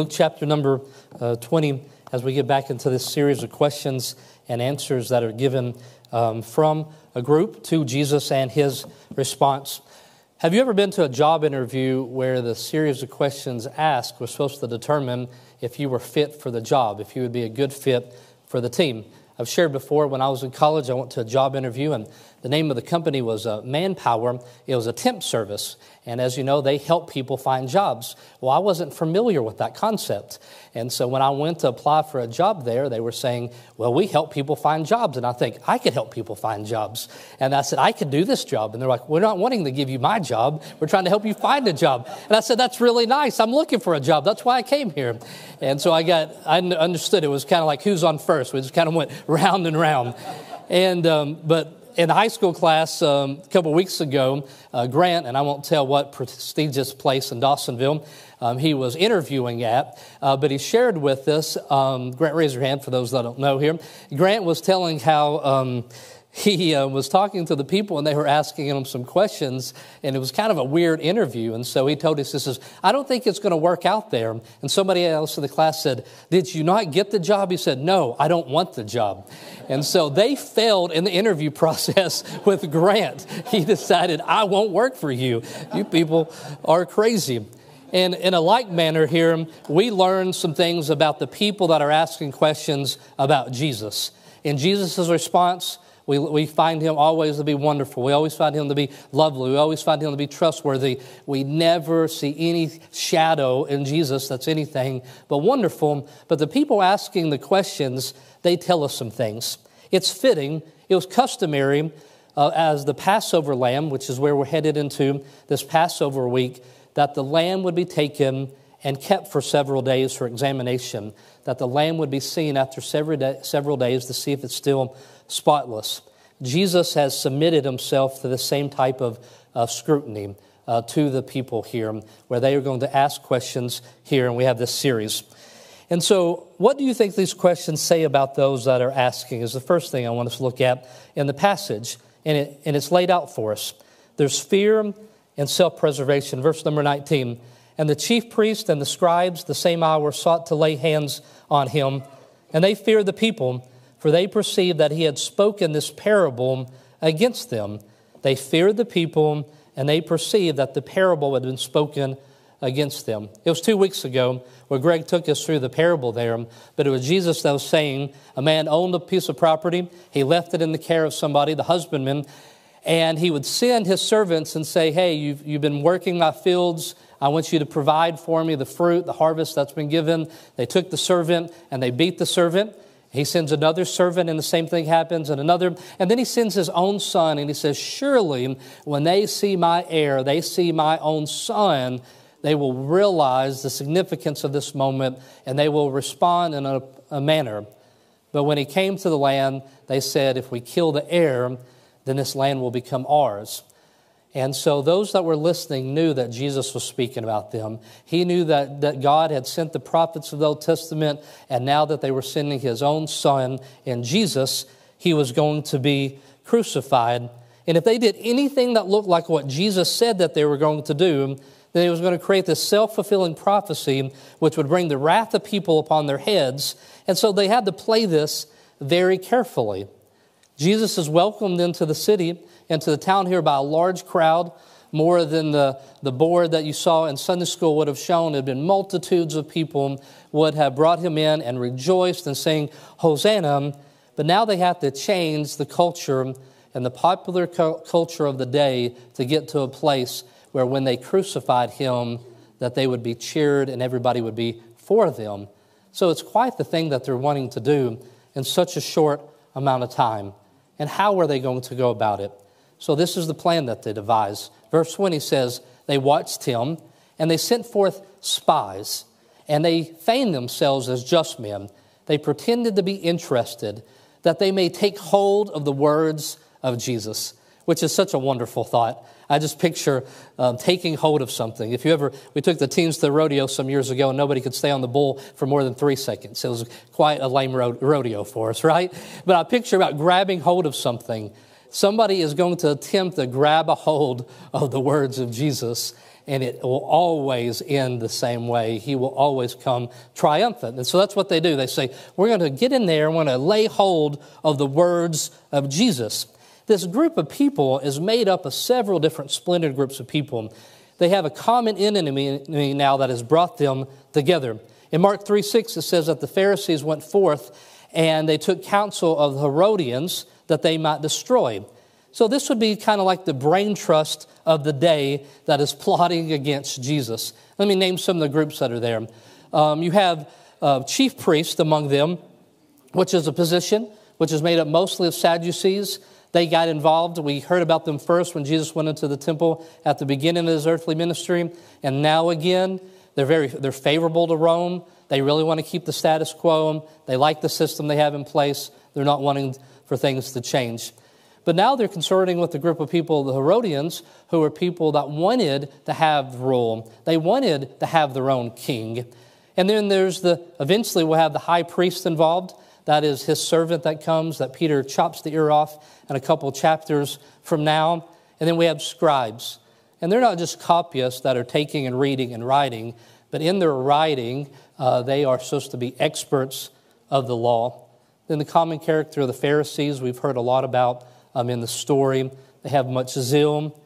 Luke chapter number uh, 20, as we get back into this series of questions and answers that are given um, from a group to Jesus and his response. Have you ever been to a job interview where the series of questions asked was supposed to determine if you were fit for the job, if you would be a good fit for the team? I've shared before when I was in college, I went to a job interview, and the name of the company was uh, Manpower. It was a temp service. And as you know, they help people find jobs. Well, I wasn't familiar with that concept. And so when I went to apply for a job there, they were saying, Well, we help people find jobs. And I think, I could help people find jobs. And I said, I could do this job. And they're like, We're not wanting to give you my job. We're trying to help you find a job. And I said, That's really nice. I'm looking for a job. That's why I came here. And so I got, I understood it was kind of like who's on first. We just kind of went round and round. And, um, but in a high school class um, a couple weeks ago, uh, Grant, and I won't tell what prestigious place in Dawsonville um, he was interviewing at, uh, but he shared with us, um, Grant, raise your hand for those that don't know here. Grant was telling how um, he uh, was talking to the people and they were asking him some questions and it was kind of a weird interview. And so he told us is i don't think it's going to work out there. And somebody else in the class said did you not get the job? He said no i don't want the job. And so they failed in the interview process with grant. He decided i won't work for you. You people are crazy. And in a like manner here we learn some things about the people that are asking questions about jesus. In jesus' response we, we find him always to be wonderful. We always find him to be lovely. We always find him to be trustworthy. We never see any shadow in Jesus that's anything but wonderful. But the people asking the questions, they tell us some things. It's fitting, it was customary uh, as the Passover lamb, which is where we're headed into this Passover week, that the lamb would be taken and kept for several days for examination, that the lamb would be seen after several, day, several days to see if it's still spotless. Jesus has submitted himself to the same type of uh, scrutiny uh, to the people here, where they are going to ask questions here, and we have this series. And so, what do you think these questions say about those that are asking? Is the first thing I want us to look at in the passage, and, it, and it's laid out for us. There's fear and self preservation. Verse number 19. And the chief priest and the scribes the same hour sought to lay hands on him, and they feared the people for they perceived that he had spoken this parable against them. They feared the people, and they perceived that the parable had been spoken against them. It was two weeks ago where Greg took us through the parable there, but it was Jesus that was saying a man owned a piece of property, he left it in the care of somebody, the husbandman, and he would send his servants and say, Hey, you've, you've been working my fields. I want you to provide for me the fruit, the harvest that's been given. They took the servant and they beat the servant. He sends another servant, and the same thing happens, and another. And then he sends his own son, and he says, Surely, when they see my heir, they see my own son, they will realize the significance of this moment, and they will respond in a, a manner. But when he came to the land, they said, If we kill the heir, then this land will become ours. And so those that were listening knew that Jesus was speaking about them. He knew that, that God had sent the prophets of the Old Testament, and now that they were sending his own son in Jesus, he was going to be crucified. And if they did anything that looked like what Jesus said that they were going to do, then he was going to create this self fulfilling prophecy which would bring the wrath of people upon their heads. And so they had to play this very carefully. Jesus is welcomed into the city into the town here by a large crowd, more than the, the board that you saw in Sunday school would have shown. There had been multitudes of people would have brought him in and rejoiced and saying, Hosanna. But now they have to change the culture and the popular culture of the day to get to a place where when they crucified him, that they would be cheered and everybody would be for them. So it's quite the thing that they're wanting to do in such a short amount of time. And how are they going to go about it? So this is the plan that they devised. Verse 20 says, They watched him, and they sent forth spies, and they feigned themselves as just men. They pretended to be interested, that they may take hold of the words of Jesus, which is such a wonderful thought. I just picture um, taking hold of something. If you ever, we took the teams to the rodeo some years ago, and nobody could stay on the bull for more than three seconds. It was quite a lame rodeo for us, right? But I picture about grabbing hold of something somebody is going to attempt to grab a hold of the words of Jesus. and it will always end the same way. He will always come triumphant. And so that's what they do. They say, We're going to get in there we're going to lay hold of the words of Jesus. This group of people is made up of several different splendid groups of people. They have a common enemy now that has brought them together. In Mark 3 6, it says that the Pharisees went forth and they took counsel of the Herodians that they might destroy. So, this would be kind of like the brain trust of the day that is plotting against Jesus. Let me name some of the groups that are there. Um, you have uh, chief priest among them, which is a position which is made up mostly of Sadducees. They got involved. We heard about them first when Jesus went into the temple at the beginning of his earthly ministry, and now again. They're very they're favorable to Rome. They really want to keep the status quo. They like the system they have in place. They're not wanting for things to change. But now they're consorting with a group of people, the Herodians, who are people that wanted to have rule. They wanted to have their own king. And then there's the, eventually we'll have the high priest involved. That is his servant that comes, that Peter chops the ear off in a couple chapters from now. And then we have scribes. And they're not just copyists that are taking and reading and writing, but in their writing, uh, they are supposed to be experts of the law. Then the common character of the Pharisees, we've heard a lot about um, in the story. They have much zeal.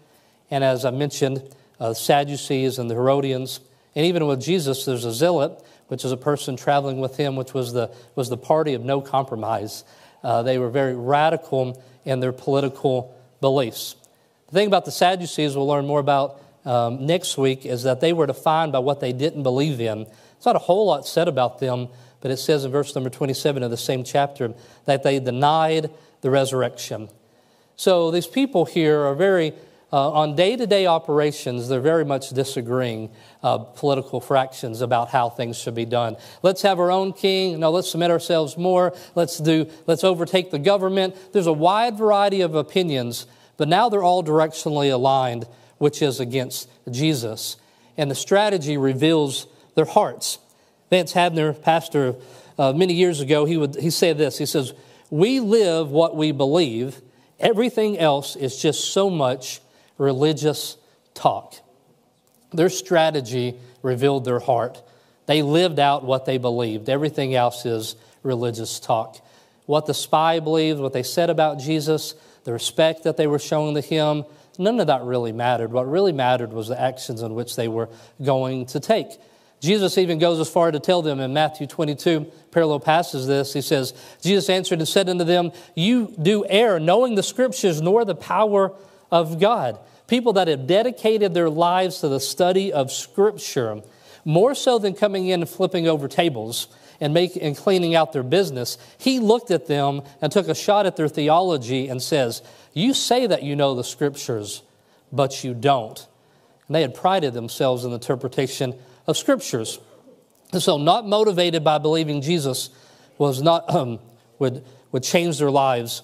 And as I mentioned, uh, Sadducees and the Herodians. And even with Jesus, there's a zealot, which is a person traveling with him, which was the, was the party of no compromise. Uh, they were very radical in their political beliefs. The thing about the Sadducees we'll learn more about um, next week is that they were defined by what they didn't believe in. It's not a whole lot said about them, but it says in verse number 27 of the same chapter that they denied the resurrection. So these people here are very, uh, on day to day operations, they're very much disagreeing uh, political fractions about how things should be done. Let's have our own king. No, let's submit ourselves more. Let's do, let's overtake the government. There's a wide variety of opinions, but now they're all directionally aligned, which is against Jesus. And the strategy reveals their hearts. Vance Havner, pastor, uh, many years ago, he would he said this. He says, "We live what we believe." Everything else is just so much religious talk. Their strategy revealed their heart. They lived out what they believed. Everything else is religious talk. What the spy believed, what they said about Jesus, the respect that they were showing to him, none of that really mattered. What really mattered was the actions in which they were going to take. Jesus even goes as far to tell them in Matthew 22, parallel passes this. He says, Jesus answered and said unto them, You do err, knowing the scriptures nor the power of God. People that have dedicated their lives to the study of scripture, more so than coming in and flipping over tables and, make, and cleaning out their business, he looked at them and took a shot at their theology and says, You say that you know the scriptures, but you don't. And they had prided themselves in the interpretation of scriptures. And so, not motivated by believing Jesus was not, um, would, would change their lives.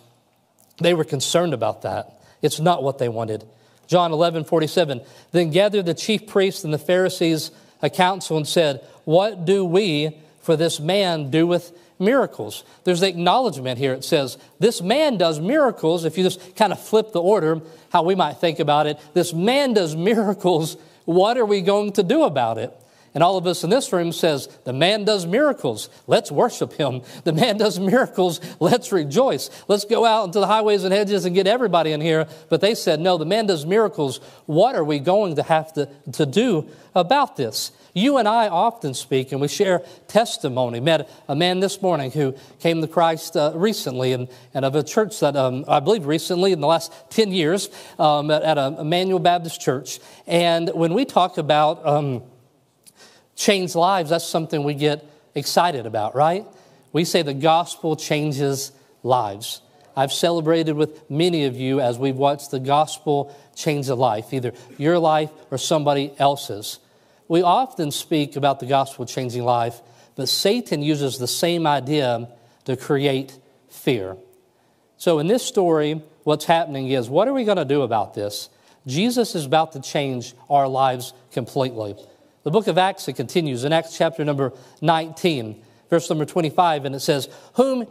They were concerned about that. It's not what they wanted. John 11, 47. Then gathered the chief priests and the Pharisees a council and said, What do we, for this man doeth miracles? There's the acknowledgement here. It says, This man does miracles. If you just kind of flip the order, how we might think about it, this man does miracles. What are we going to do about it? And all of us in this room says, the man does miracles. Let's worship him. The man does miracles. Let's rejoice. Let's go out into the highways and hedges and get everybody in here. But they said, no, the man does miracles. What are we going to have to, to do about this? You and I often speak and we share testimony. Met a man this morning who came to Christ uh, recently and, and of a church that um, I believe recently in the last 10 years um, at, at a Emmanuel Baptist church. And when we talk about um, change lives, that's something we get excited about, right? We say the gospel changes lives. I've celebrated with many of you as we've watched the gospel change a life, either your life or somebody else's. We often speak about the gospel changing life, but Satan uses the same idea to create fear. So, in this story, what's happening is what are we going to do about this? Jesus is about to change our lives completely. The book of Acts, it continues in Acts chapter number 19, verse number 25, and it says, Whom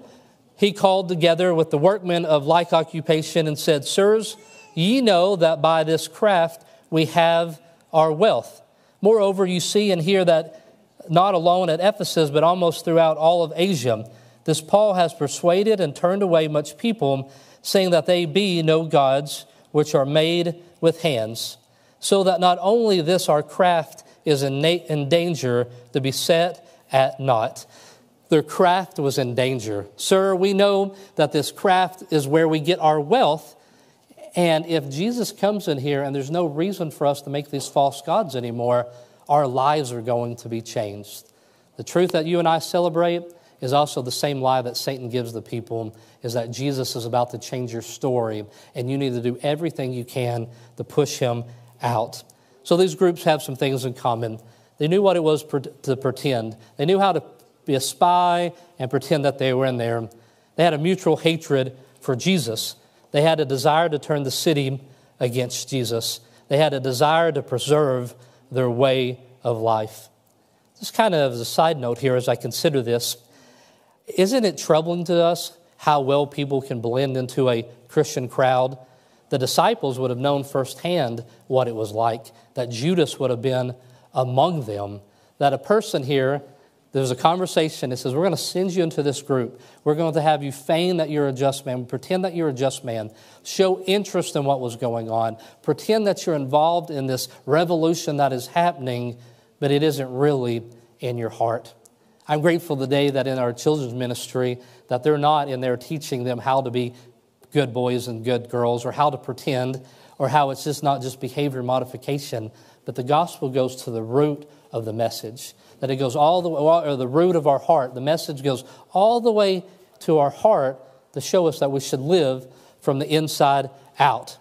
he called together with the workmen of like occupation and said, Sirs, ye know that by this craft we have our wealth. Moreover, you see and hear that not alone at Ephesus, but almost throughout all of Asia, this Paul has persuaded and turned away much people, saying that they be no gods which are made with hands, so that not only this our craft is in, in danger to be set at naught. Their craft was in danger. Sir, we know that this craft is where we get our wealth. And if Jesus comes in here and there's no reason for us to make these false gods anymore, our lives are going to be changed. The truth that you and I celebrate is also the same lie that Satan gives the people is that Jesus is about to change your story and you need to do everything you can to push him out. So these groups have some things in common. They knew what it was to pretend. They knew how to be a spy and pretend that they were in there. They had a mutual hatred for Jesus. They had a desire to turn the city against Jesus. They had a desire to preserve their way of life. Just kind of as a side note here as I consider this, isn't it troubling to us how well people can blend into a Christian crowd? The disciples would have known firsthand what it was like, that Judas would have been among them, that a person here there's a conversation. It says, We're going to send you into this group. We're going to have you feign that you're a just man, pretend that you're a just man, show interest in what was going on, pretend that you're involved in this revolution that is happening, but it isn't really in your heart. I'm grateful today that in our children's ministry, that they're not in there teaching them how to be good boys and good girls or how to pretend or how it's just not just behavior modification, but the gospel goes to the root of the message that it goes all the way, or the root of our heart. The message goes all the way to our heart to show us that we should live from the inside out.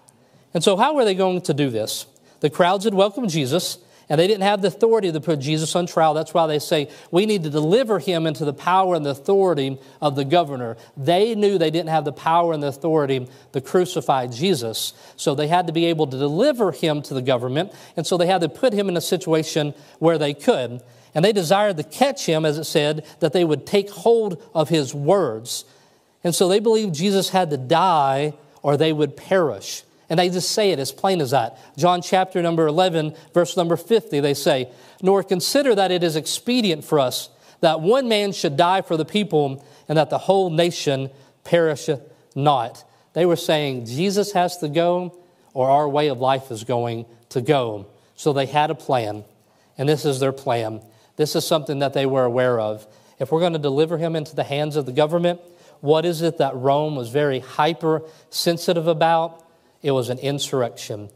And so, how were they going to do this? The crowds had welcomed Jesus, and they didn't have the authority to put Jesus on trial. That's why they say, we need to deliver him into the power and the authority of the governor. They knew they didn't have the power and the authority to crucify Jesus. So they had to be able to deliver him to the government. And so they had to put him in a situation where they could. And they desired to catch him, as it said, that they would take hold of his words. And so they believed Jesus had to die or they would perish. And they just say it as plain as that. John chapter number 11, verse number 50, they say, Nor consider that it is expedient for us that one man should die for the people and that the whole nation perisheth not. They were saying Jesus has to go or our way of life is going to go. So they had a plan, and this is their plan. This is something that they were aware of. If we're going to deliver him into the hands of the government, what is it that Rome was very hypersensitive about? It was an insurrection.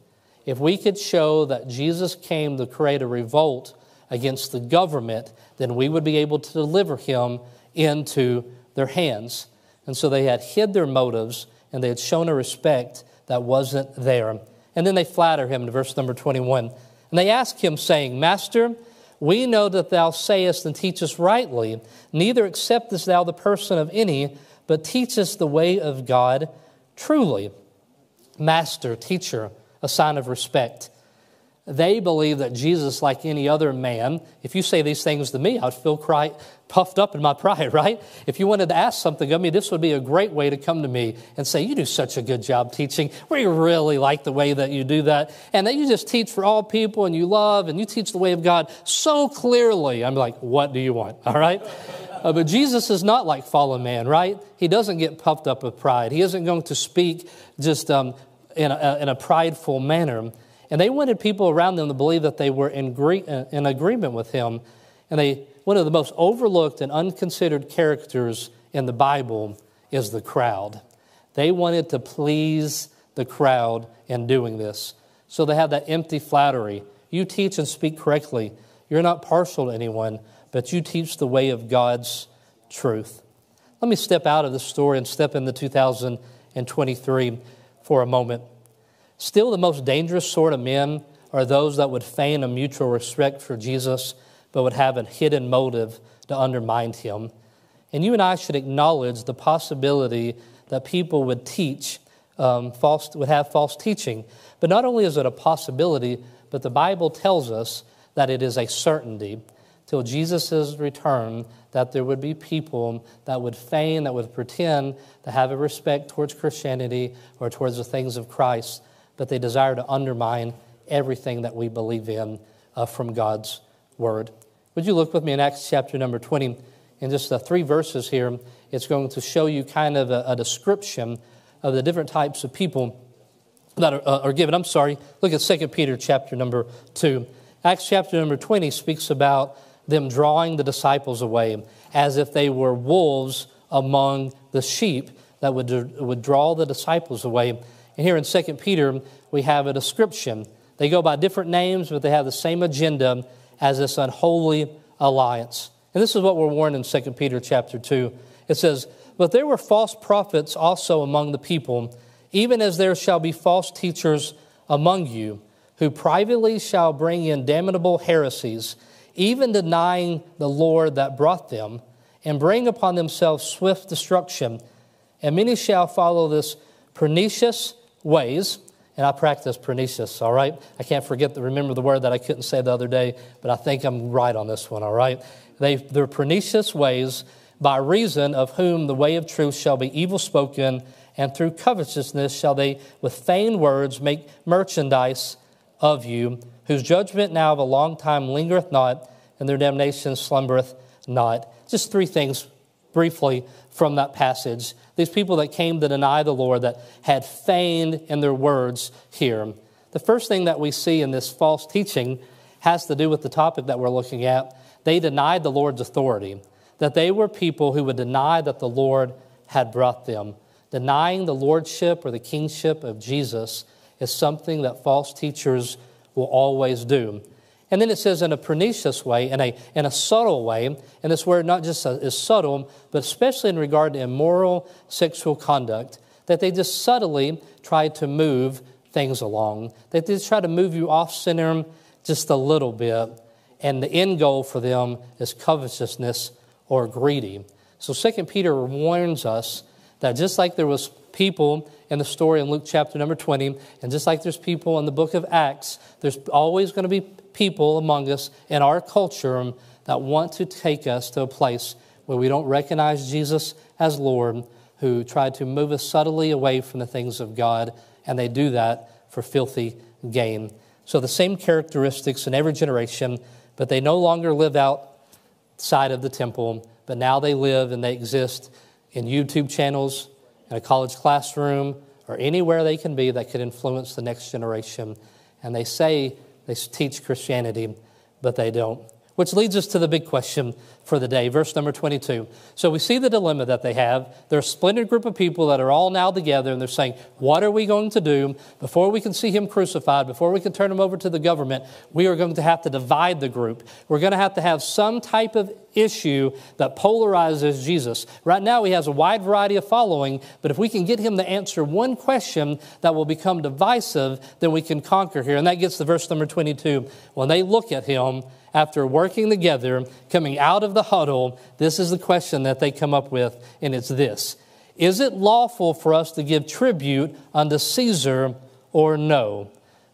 If we could show that Jesus came to create a revolt against the government, then we would be able to deliver him into their hands. And so they had hid their motives and they had shown a respect that wasn't there. And then they flatter him in verse number 21. And they ask him, saying, Master, we know that thou sayest and teachest rightly, neither acceptest thou the person of any, but teachest the way of God truly. Master, teacher, a sign of respect. They believe that Jesus, like any other man, if you say these things to me, I'd feel quite puffed up in my pride, right? If you wanted to ask something of me, this would be a great way to come to me and say, You do such a good job teaching. We really like the way that you do that. And that you just teach for all people and you love and you teach the way of God so clearly. I'm like, What do you want? All right? Uh, but Jesus is not like fallen man, right? He doesn't get puffed up with pride. He isn't going to speak just um, in, a, in a prideful manner. And they wanted people around them to believe that they were in, in agreement with him. And they, one of the most overlooked and unconsidered characters in the Bible is the crowd. They wanted to please the crowd in doing this. So they have that empty flattery. You teach and speak correctly. You're not partial to anyone, but you teach the way of God's truth. Let me step out of the story and step into 2023 for a moment. Still, the most dangerous sort of men are those that would feign a mutual respect for Jesus, but would have a hidden motive to undermine him. And you and I should acknowledge the possibility that people would teach, um, false, would have false teaching. But not only is it a possibility, but the Bible tells us that it is a certainty till Jesus' return that there would be people that would feign, that would pretend to have a respect towards Christianity or towards the things of Christ but they desire to undermine everything that we believe in uh, from God's Word. Would you look with me in Acts chapter number 20? In just the three verses here, it's going to show you kind of a, a description of the different types of people that are, uh, are given. I'm sorry, look at 2 Peter chapter number 2. Acts chapter number 20 speaks about them drawing the disciples away as if they were wolves among the sheep that would, would draw the disciples away. And here in 2 Peter, we have a description. They go by different names, but they have the same agenda as this unholy alliance. And this is what we're warned in 2 Peter chapter 2. It says, But there were false prophets also among the people, even as there shall be false teachers among you, who privately shall bring in damnable heresies, even denying the Lord that brought them, and bring upon themselves swift destruction. And many shall follow this pernicious ways. And I practice pernicious, all right? I can't forget to remember the word that I couldn't say the other day, but I think I'm right on this one, all right? They, they're pernicious ways, by reason of whom the way of truth shall be evil spoken, and through covetousness shall they with feigned words make merchandise of you, whose judgment now of a long time lingereth not, and their damnation slumbereth not. Just three things briefly from that passage. These people that came to deny the Lord, that had feigned in their words here. The first thing that we see in this false teaching has to do with the topic that we're looking at. They denied the Lord's authority, that they were people who would deny that the Lord had brought them. Denying the lordship or the kingship of Jesus is something that false teachers will always do. And then it says in a pernicious way, in a, in a subtle way, and this word not just uh, is subtle, but especially in regard to immoral sexual conduct, that they just subtly try to move things along. That they just try to move you off center just a little bit. And the end goal for them is covetousness or greedy. So Second Peter warns us that just like there was people in the story in Luke chapter number 20, and just like there's people in the book of Acts, there's always going to be people among us in our culture that want to take us to a place where we don't recognize Jesus as Lord, who try to move us subtly away from the things of God, and they do that for filthy gain. So the same characteristics in every generation, but they no longer live outside of the temple, but now they live and they exist in YouTube channels, in a college classroom, or anywhere they can be that could influence the next generation. And they say they teach Christianity, but they don't. Which leads us to the big question for the day, verse number 22. So we see the dilemma that they have. They're a splendid group of people that are all now together, and they're saying, What are we going to do before we can see him crucified, before we can turn him over to the government? We are going to have to divide the group. We're going to have to have some type of issue that polarizes Jesus. Right now, he has a wide variety of following, but if we can get him to answer one question that will become divisive, then we can conquer here. And that gets to verse number 22. When they look at him, after working together, coming out of the huddle, this is the question that they come up with, and it's this Is it lawful for us to give tribute unto Caesar or no?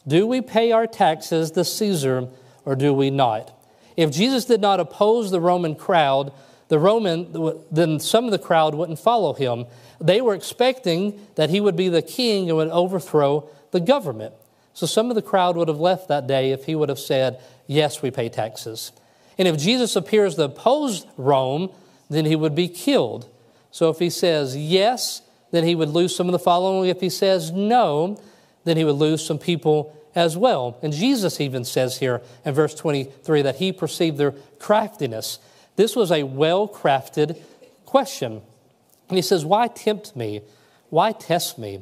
Do we pay our taxes to Caesar or do we not? If Jesus did not oppose the Roman crowd, the Roman, then some of the crowd wouldn't follow him. They were expecting that he would be the king and would overthrow the government. So some of the crowd would have left that day if he would have said, Yes, we pay taxes. And if Jesus appears to oppose Rome, then he would be killed. So if he says yes, then he would lose some of the following. If he says no, then he would lose some people as well. And Jesus even says here in verse 23 that he perceived their craftiness. This was a well crafted question. And he says, Why tempt me? Why test me?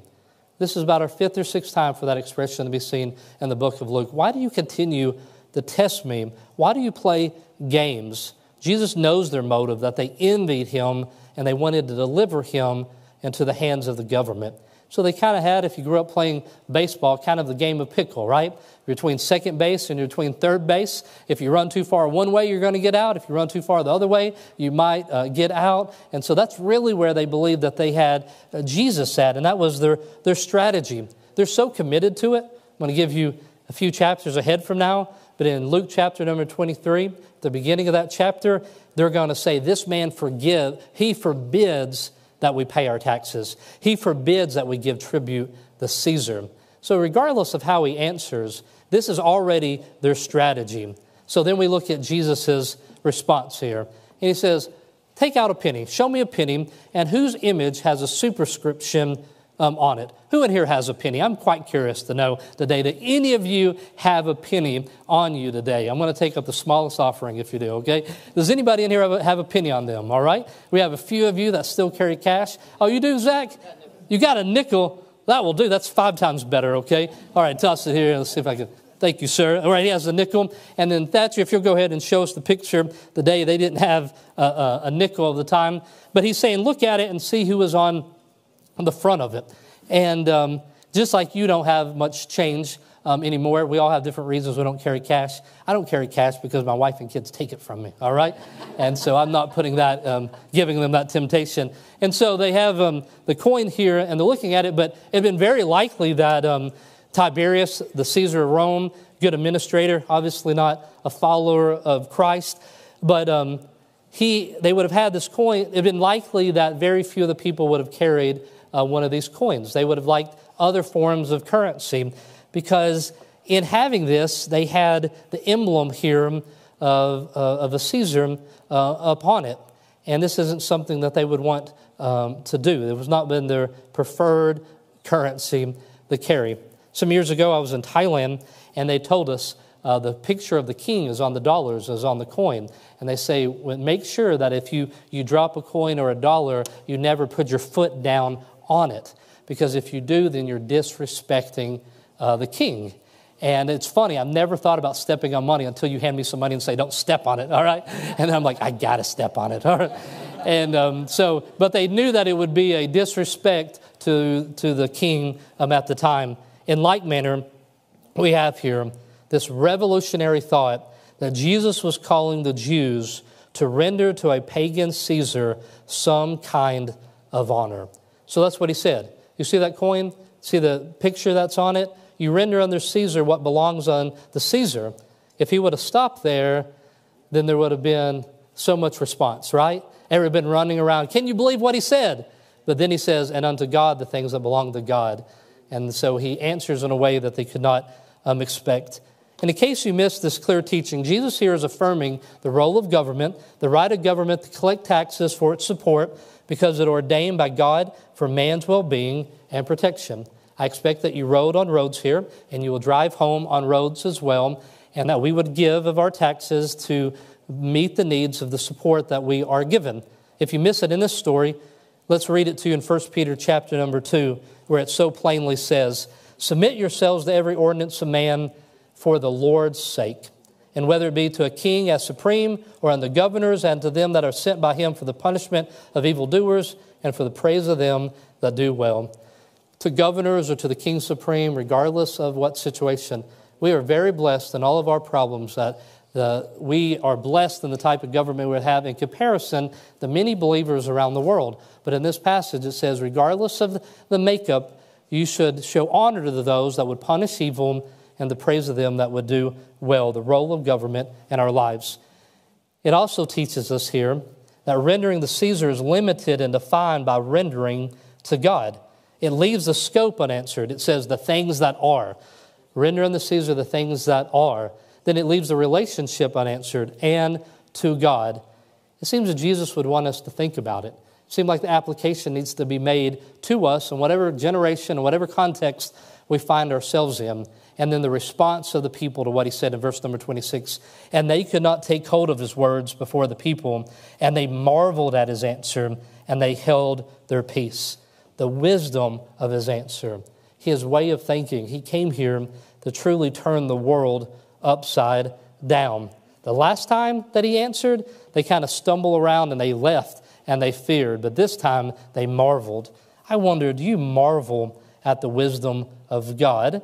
This is about our fifth or sixth time for that expression to be seen in the book of Luke. Why do you continue to test me? Why do you play games? Jesus knows their motive, that they envied him and they wanted to deliver him into the hands of the government. So they kind of had, if you grew up playing baseball, kind of the game of pickle, right? You're between second base and you're between third base. If you run too far one way, you're going to get out. If you run too far the other way, you might uh, get out. And so that's really where they believed that they had uh, Jesus at, and that was their, their strategy. They're so committed to it. I'm going to give you a few chapters ahead from now, but in Luke chapter number 23, the beginning of that chapter, they're going to say, This man forgive, he forbids that we pay our taxes. He forbids that we give tribute to Caesar. So, regardless of how he answers, this is already their strategy. So then we look at Jesus' response here. And he says, Take out a penny, show me a penny, and whose image has a superscription um, on it. Who in here has a penny? I'm quite curious to know today. Do any of you have a penny on you today? I'm going to take up the smallest offering if you do, okay? Does anybody in here have a, have a penny on them, all right? We have a few of you that still carry cash. Oh, you do, Zach? You got a nickel. That will do. That's five times better, okay? All right, toss it here. Let's see if I can. Thank you, sir. All right, he has a nickel. And then Thatcher, if you'll go ahead and show us the picture, the day they didn't have a, a, a nickel of the time. But he's saying, look at it and see who was on on the front of it. And um, just like you don't have much change um, anymore, we all have different reasons we don't carry cash. I don't carry cash because my wife and kids take it from me, all right? and so I'm not putting that, um, giving them that temptation. And so they have um, the coin here and they're looking at it, but it had been very likely that um, Tiberius, the Caesar of Rome, good administrator, obviously not a follower of Christ, but um, he, they would have had this coin. It had been likely that very few of the people would have carried uh, one of these coins. They would have liked other forms of currency because in having this, they had the emblem here of, uh, of a Caesar uh, upon it. And this isn't something that they would want um, to do. It was not been their preferred currency to carry. Some years ago, I was in Thailand, and they told us uh, the picture of the king is on the dollars, is on the coin. And they say, well, make sure that if you, you drop a coin or a dollar, you never put your foot down on it. Because if you do, then you're disrespecting uh, the king. And it's funny, I've never thought about stepping on money until you hand me some money and say, don't step on it, all right? And I'm like, I gotta step on it, all right? And um, so, but they knew that it would be a disrespect to, to the king um, at the time. In like manner, we have here this revolutionary thought that Jesus was calling the Jews to render to a pagan Caesar some kind of honor. So that's what he said. You see that coin? See the picture that's on it? You render under Caesar what belongs on the Caesar. If he would have stopped there, then there would have been so much response, right? Everybody been running around. Can you believe what he said? But then he says, and unto God the things that belong to God. And so he answers in a way that they could not um, expect. And in case you missed this clear teaching, Jesus here is affirming the role of government, the right of government to collect taxes for its support, because it ordained by God for man's well being and protection. I expect that you rode on roads here and you will drive home on roads as well, and that we would give of our taxes to meet the needs of the support that we are given. If you miss it in this story, let's read it to you in 1 Peter chapter number 2, where it so plainly says, Submit yourselves to every ordinance of man for the Lord's sake and whether it be to a king as supreme, or unto governors, and to them that are sent by him for the punishment of evildoers, and for the praise of them that do well. To governors or to the king supreme, regardless of what situation, we are very blessed in all of our problems that we are blessed in the type of government we have in comparison to many believers around the world. But in this passage, it says, regardless of the makeup, you should show honor to those that would punish evil and the praise of them that would do well, the role of government in our lives. It also teaches us here that rendering the Caesar is limited and defined by rendering to God. It leaves the scope unanswered. It says the things that are. Rendering the Caesar the things that are. Then it leaves the relationship unanswered and to God. It seems that Jesus would want us to think about it. It seems like the application needs to be made to us in whatever generation and whatever context we find ourselves in. And then the response of the people to what he said in verse number 26 And they could not take hold of his words before the people, and they marveled at his answer, and they held their peace. The wisdom of his answer, his way of thinking. He came here to truly turn the world upside down. The last time that he answered, they kind of stumbled around and they left and they feared, but this time they marveled. I wonder, do you marvel at the wisdom of God?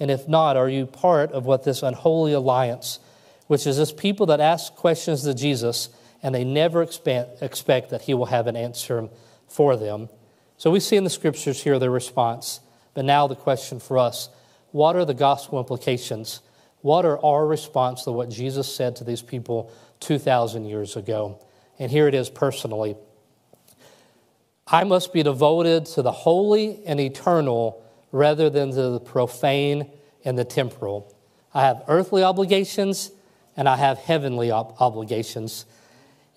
And if not, are you part of what this unholy alliance, which is this people that ask questions to Jesus and they never expect, expect that he will have an answer for them? So we see in the scriptures here their response. But now the question for us what are the gospel implications? What are our response to what Jesus said to these people 2,000 years ago? And here it is personally I must be devoted to the holy and eternal rather than to the profane and the temporal. I have earthly obligations and I have heavenly ob- obligations.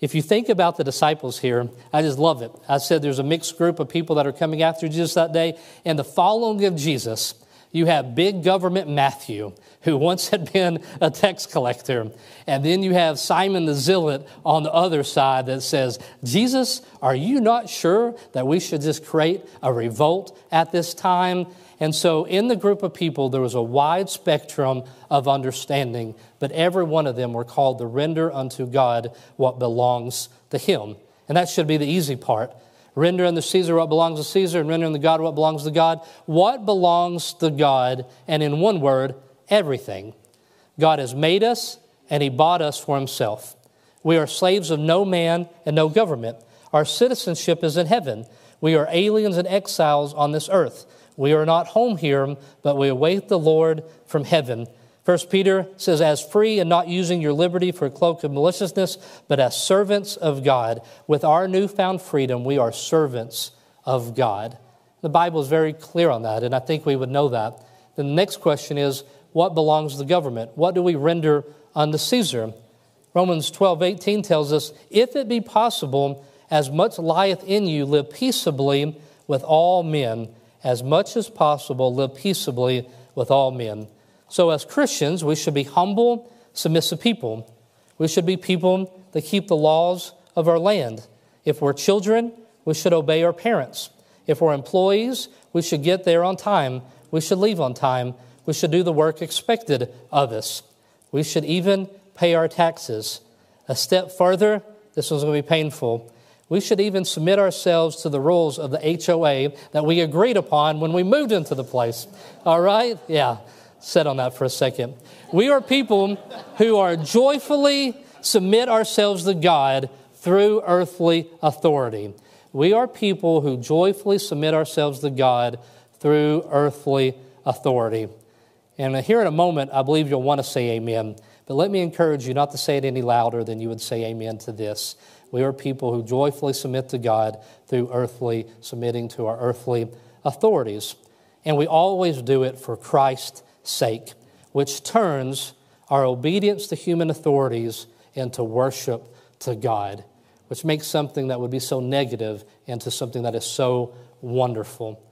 If you think about the disciples here, I just love it. I said there's a mixed group of people that are coming after Jesus that day. And the following of Jesus, you have big government Matthew, who once had been a tax collector. And then you have Simon the Zealot on the other side that says, Jesus, are you not sure that we should just create a revolt at this time? And so, in the group of people, there was a wide spectrum of understanding, but every one of them were called to render unto God what belongs to Him. And that should be the easy part. Render unto Caesar what belongs to Caesar, and render unto God what belongs to God. What belongs to God? And in one word, everything. God has made us, and He bought us for Himself. We are slaves of no man and no government. Our citizenship is in heaven. We are aliens and exiles on this earth. We are not home here, but we await the Lord from heaven. First Peter says, as free and not using your liberty for a cloak of maliciousness, but as servants of God. With our newfound freedom, we are servants of God. The Bible is very clear on that, and I think we would know that. The next question is, what belongs to the government? What do we render unto Caesar? Romans 12, 18 tells us, if it be possible, as much lieth in you, live peaceably with all men as much as possible, live peaceably with all men. So, as Christians, we should be humble, submissive people. We should be people that keep the laws of our land. If we're children, we should obey our parents. If we're employees, we should get there on time. We should leave on time. We should do the work expected of us. We should even pay our taxes. A step further, this one's going to be painful. We should even submit ourselves to the rules of the HOA that we agreed upon when we moved into the place. All right? Yeah, sit on that for a second. We are people who are joyfully submit ourselves to God through earthly authority. We are people who joyfully submit ourselves to God through earthly authority. And uh, here in a moment, I believe you'll want to say amen. But let me encourage you not to say it any louder than you would say amen to this. We are people who joyfully submit to God through earthly, submitting to our earthly authorities. And we always do it for Christ's sake, which turns our obedience to human authorities into worship to God, which makes something that would be so negative into something that is so wonderful.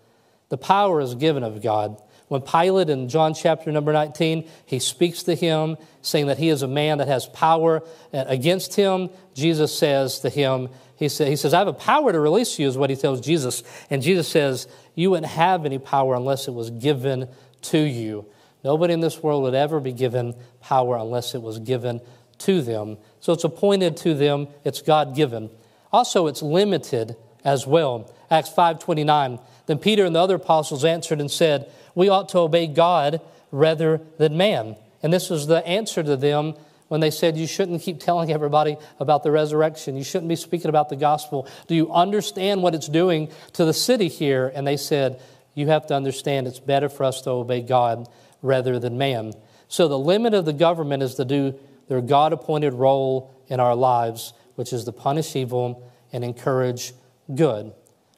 The power is given of God. When Pilate in John chapter number 19, he speaks to him, saying that he is a man that has power against him, Jesus says to him, he, say, he says, I have a power to release you, is what he tells Jesus. And Jesus says, You wouldn't have any power unless it was given to you. Nobody in this world would ever be given power unless it was given to them. So it's appointed to them, it's God given. Also, it's limited as well. Acts 5:29. Then Peter and the other apostles answered and said, We ought to obey God rather than man. And this was the answer to them when they said you shouldn't keep telling everybody about the resurrection. You shouldn't be speaking about the gospel. Do you understand what it's doing to the city here? And they said, You have to understand it's better for us to obey God rather than man. So the limit of the government is to do their God appointed role in our lives, which is to punish evil and encourage good.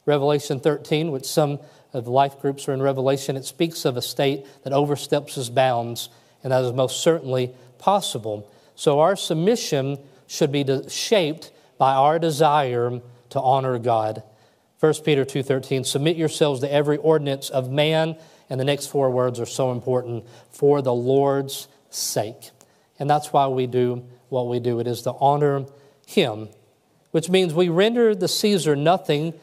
Revelation 13, which some of the life groups are in Revelation, it speaks of a state that oversteps its bounds, and that is most certainly possible. So our submission should be shaped by our desire to honor God. 1 Peter 2:13 Submit yourselves to every ordinance of man and the next four words are so important for the Lord's sake. And that's why we do what we do. It is to honor him, which means we render the Caesar nothing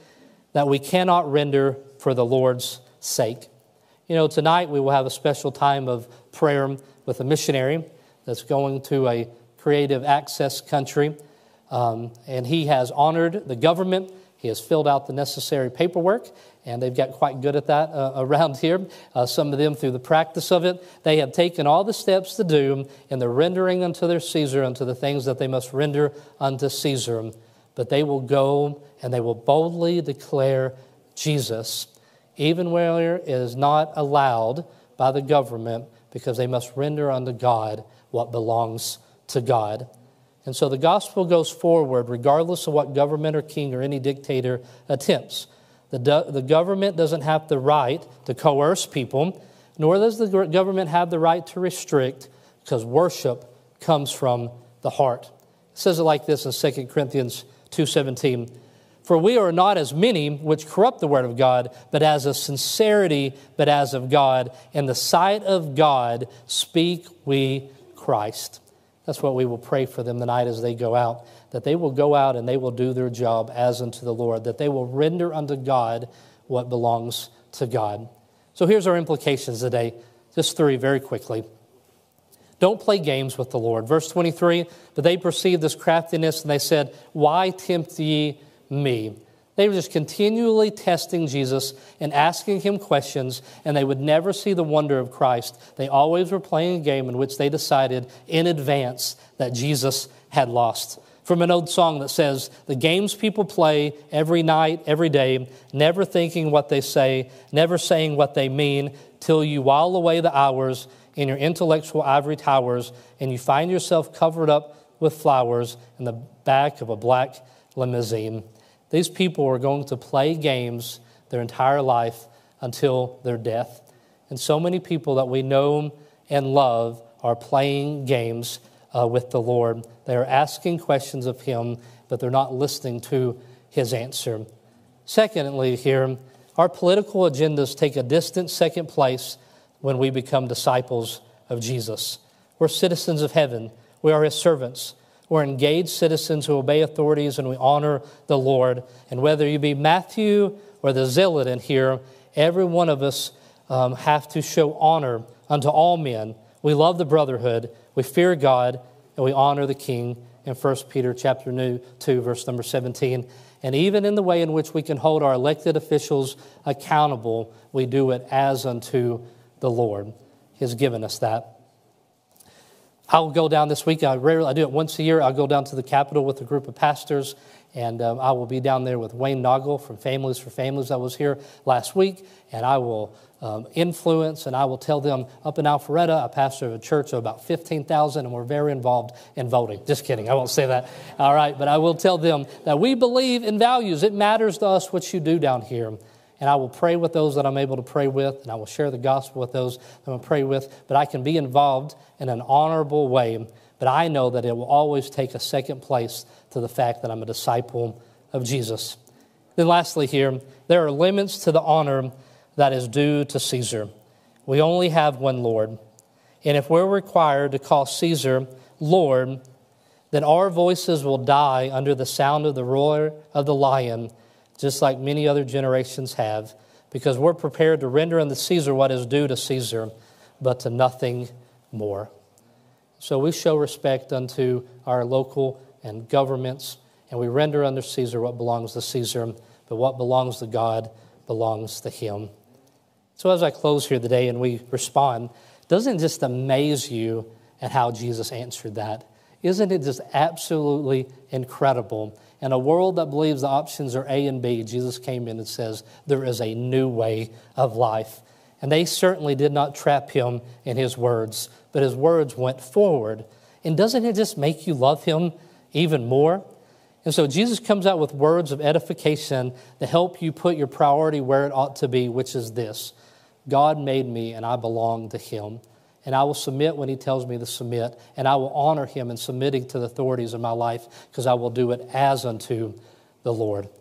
that we cannot render for the Lord's sake. You know, tonight we will have a special time of prayer with a missionary that's going to a creative access country. Um, and he has honored the government. He has filled out the necessary paperwork, and they've got quite good at that uh, around here. Uh, some of them through the practice of it. They have taken all the steps to do in the rendering unto their Caesar, unto the things that they must render unto Caesar. But they will go and they will boldly declare Jesus, even where it is not allowed by the government, because they must render unto God what belongs to God. And so the gospel goes forward regardless of what government or king or any dictator attempts. The, the government doesn't have the right to coerce people, nor does the government have the right to restrict, because worship comes from the heart. It says it like this in 2 Corinthians 2.17. For we are not as many which corrupt the word of God, but as of sincerity, but as of God. In the sight of God speak we Christ. That's what we will pray for them tonight as they go out. That they will go out and they will do their job as unto the Lord. That they will render unto God what belongs to God. So here's our implications today. Just three very quickly. Don't play games with the Lord. Verse 23 But they perceived this craftiness and they said, Why tempt ye me? They were just continually testing Jesus and asking him questions, and they would never see the wonder of Christ. They always were playing a game in which they decided in advance that Jesus had lost. From an old song that says, The games people play every night, every day, never thinking what they say, never saying what they mean, till you while away the hours in your intellectual ivory towers, and you find yourself covered up with flowers in the back of a black limousine. These people are going to play games their entire life until their death. And so many people that we know and love are playing games uh, with the Lord. They are asking questions of Him, but they're not listening to His answer. Secondly, here, our political agendas take a distant second place when we become disciples of Jesus. We're citizens of heaven, we are His servants. We're engaged citizens who obey authorities and we honor the Lord. And whether you be Matthew or the zealot in here, every one of us um, have to show honor unto all men. We love the brotherhood, we fear God, and we honor the King in 1 Peter chapter 2, verse number 17. And even in the way in which we can hold our elected officials accountable, we do it as unto the Lord. Has given us that. I'll go down this week. I rarely I do it once a year. I'll go down to the Capitol with a group of pastors, and um, I will be down there with Wayne Noggle from Families for Families. I was here last week, and I will um, influence and I will tell them up in Alpharetta, I pastor of a church of about 15,000, and we're very involved in voting. Just kidding, I won't say that. All right, but I will tell them that we believe in values. It matters to us what you do down here and I will pray with those that I'm able to pray with, and I will share the gospel with those that I'm pray with. But I can be involved in an honorable way. But I know that it will always take a second place to the fact that I'm a disciple of Jesus. Then, lastly, here, there are limits to the honor that is due to Caesar. We only have one Lord. And if we're required to call Caesar Lord, then our voices will die under the sound of the roar of the lion just like many other generations have, because we're prepared to render unto Caesar what is due to Caesar, but to nothing more. So we show respect unto our local and governments, and we render unto Caesar what belongs to Caesar, but what belongs to God belongs to him. So as I close here today and we respond, doesn't it just amaze you at how Jesus answered that? Isn't it just absolutely incredible in a world that believes the options are A and B, Jesus came in and says, There is a new way of life. And they certainly did not trap him in his words, but his words went forward. And doesn't it just make you love him even more? And so Jesus comes out with words of edification to help you put your priority where it ought to be, which is this God made me and I belong to him and I will submit when He tells me to submit, and I will honor Him in submitting to the authorities of my life because I will do it as unto the Lord.